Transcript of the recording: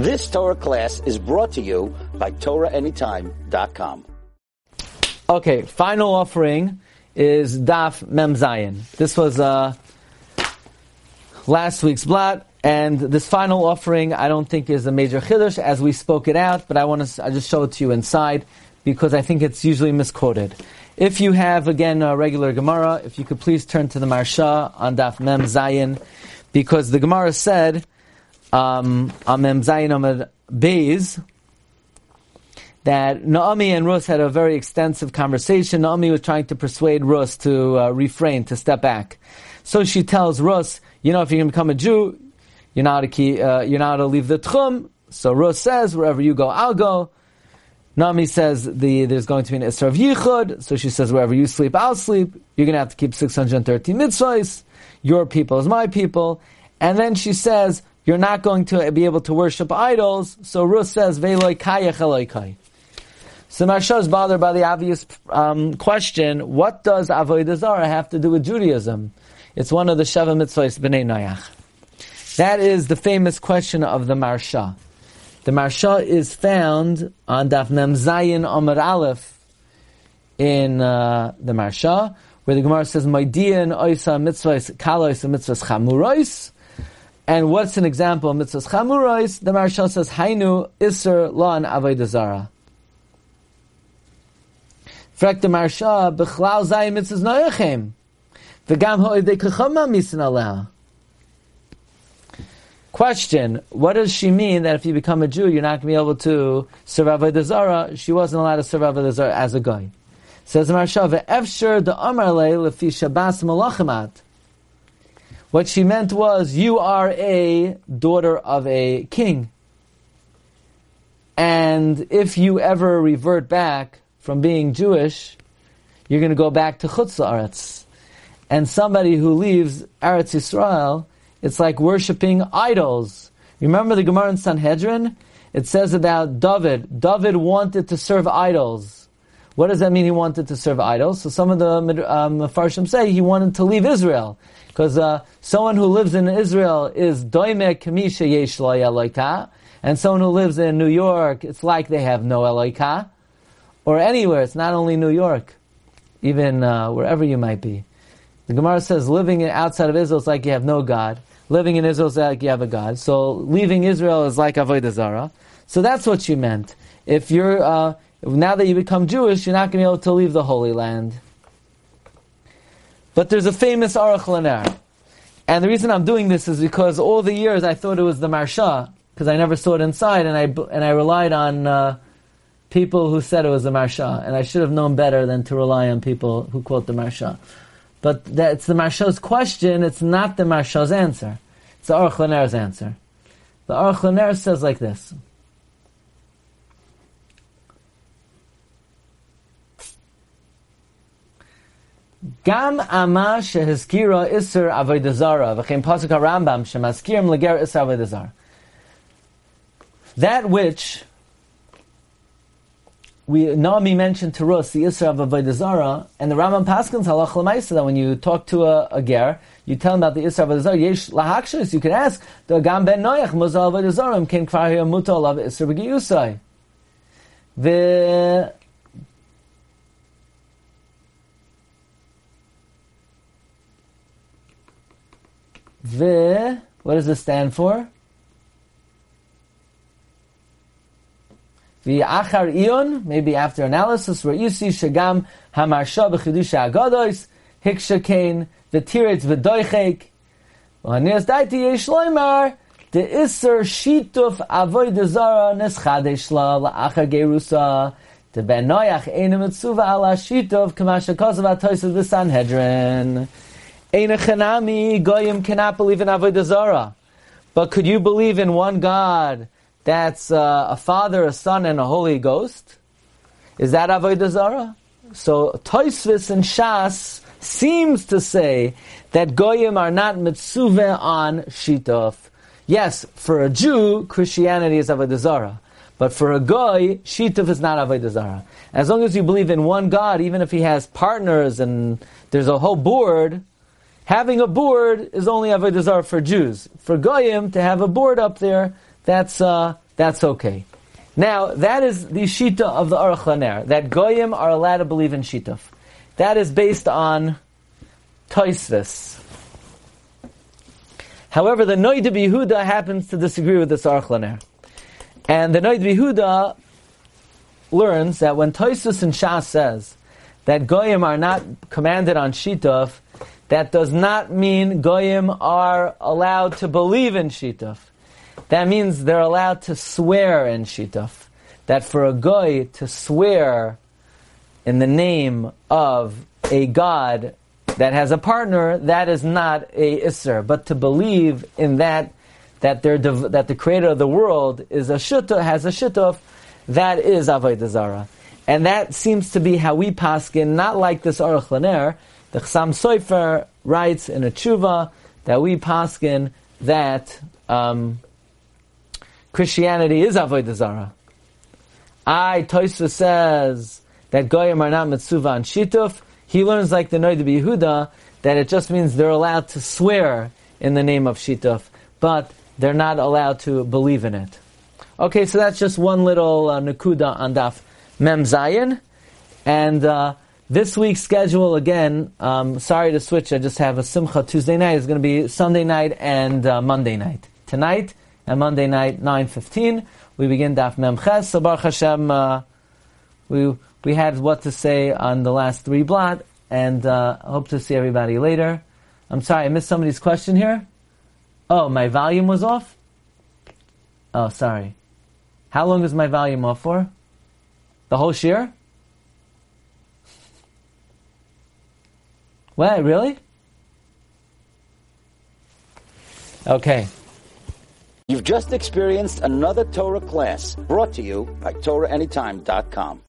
This Torah class is brought to you by TorahAnytime.com. Okay, final offering is Daf Mem Zayin. This was uh, last week's blot, and this final offering I don't think is a major chiddush as we spoke it out, but I want to I just show it to you inside because I think it's usually misquoted. If you have again a regular Gemara, if you could please turn to the Maharsha on Daf Mem Zayin, because the Gemara said um, on Mem Zayin Amid Beis that Naomi and Rus had a very extensive conversation. Naomi was trying to persuade Rus to uh, refrain, to step back. So she tells Rus, you know, if you're going to become a Jew, you're not to keep, uh, you're not to leave the Tchum. So Rus says, wherever you go, I'll go. Naomi says the, there's going to be an Isra of Yichud, so she says wherever you sleep, I'll sleep. You're going to have to keep 613 mitzvahs. Your people is my people. And then she says, you're not going to be able to worship idols. So Rus says, Ve'loi kayach kai. So Maharsha is bothered by the obvious um, question: What does avodah zarah have to do with Judaism? It's one of the Sheva mitzvahs b'nei Noach. That is the famous question of the Maharsha. The Maharsha is found on Daf Mem Zayin Amar Aleph in uh, the Maharsha, where the Gemara says, "Maidian oisa mitzvahs kalois mitzvahs chamurois." And what's an example of mitzvahs chamurois? The Maharsha says, "Hainu iser lan avodah zarah." Frek the Maharsha, Bechlau Zayim Mitzvahs Noyachem. V'gam ho'idei kachama misin aleha. Question, what does she mean that if you become a Jew, you're not going to be able to serve Avodah Zarah? She wasn't allowed to serve Avodah Zarah as a guy. Says the Maharsha, Ve'efsher de Amar le lefi Shabbos malachimat. What she meant was, you are a daughter of a king. And if you ever revert back from being Jewish, you're going to go back to Chutz La'aretz. And somebody who leaves Eretz Yisrael, it's like worshipping idols. Remember the Gemara in Sanhedrin? It says about David. David wanted to serve idols. What does that mean he wanted to serve idols? So some of the um, Farshim say he wanted to leave Israel. Because uh, someone who lives in Israel is doime kamisha yesh lo and someone who lives in New York, it's like they have no eloika or anywhere. It's not only New York, even uh, wherever you might be. The Gemara says living outside of Israel is like you have no God. Living in Israel is like you have a God. So leaving Israel is like avodah zarah. So that's what she meant. If you're uh, now that you become Jewish, you're not going to be able to leave the Holy Land. But there's a famous Aruch LaNer. And the reason I'm doing this is because all the years I thought it was the Maharsha, because I never saw it inside, and I, and I relied on uh, people who said it was the Maharsha, and I should have known better than to rely on people who quote the Maharsha. But that's the Maharsha's question, it's not the Maharsha's answer. It's the Aruch LaNer's answer. The Aruch LaNer says like this. Gam ama shehizkira iser avodah zara v'chem pasuk Rambam shemaskirim leger iser avodah. That which we Naomi mentioned to Rus the Isra of Avodah and the Rambam Paskins halach lemaisa that when you talk to a, a ger, you tell him about the Isra of Avodah Zarah. Yesh lahakshus. You can ask the Gam ben Noach muzal Avodah Zarah ken kvar mutal of Isra b'giyusai. The the what does this stand for? The achar ion, maybe after analysis, where you see shagam hamarsha b'chidusha agadois, hiksha the tiritz v'doichek, v'hanias daiti yesh the iser shituf avoy dezara neschadesh la la'achar gerusa, the ben noyach eina mitzuva ala shituf kamasha kosav atois of the Sanhedrin. Eina chanami goyim cannot believe in avodah dezara. But could you believe in one God that's uh, a Father, a Son, and a Holy Ghost. Is that Avodah Zarah? So Toisvis and Shas seems to say that Goyim are not mitzuve on Shitov. Yes, for a Jew, Christianity is Avodah Zarah. But for a Goy, Shitov is not Avodah Zarah. As long as you believe in one God, even if he has partners and there's a whole board, having a board is only Avodah Zarah for Jews. For Goyim, to have a board up there, that's uh, that's okay. Now, that is the Shita of the Aruch LaNer, that Goyim are allowed to believe in Shituf. That is based on Toisvis. However, the Noid Yehuda happens to disagree with this Aruch LaNer. And the Noid Yehuda learns that when Toisvis and Shas says that Goyim are not commanded on Shituf, that does not mean Goyim are allowed to believe in Shituf. That means they're allowed to swear in Shituf. That for a Goy to swear in the name of a God that has a partner, that is not a Isser. But to believe in that, that, that the creator of the world is a Shutuf, has a Shutuf, that is Avodah Zarah. And that seems to be how we paskin, not like this Aruch. The Chassam Sofer writes in a tshuva that we paskin that um, Christianity is Avodah Zarah. I, Toisva says that Goyim are not Mitzuva and Shituf. He learns like the Noid Yehuda that it just means they're allowed to swear in the name of Shituf, but they're not allowed to believe in it. Okay, so that's just one little uh, Nakuda on Daf Mem Zayin. And uh, this week's schedule, again, um, sorry to switch, I just have a Simcha Tuesday night. It's going to be Sunday night and uh, Monday night. Tonight and Monday night, 9.15, we begin Daf Mem Ches. So Baruch Hashem, uh, we, we had what to say on the last three blot, and uh, hope to see everybody later. I'm sorry, I missed somebody's question here. Oh, my volume was off? Oh, sorry. How long is my volume off for? The whole year? What, really? Okay. You've just experienced another Torah class brought to you by TorahAnytime.com.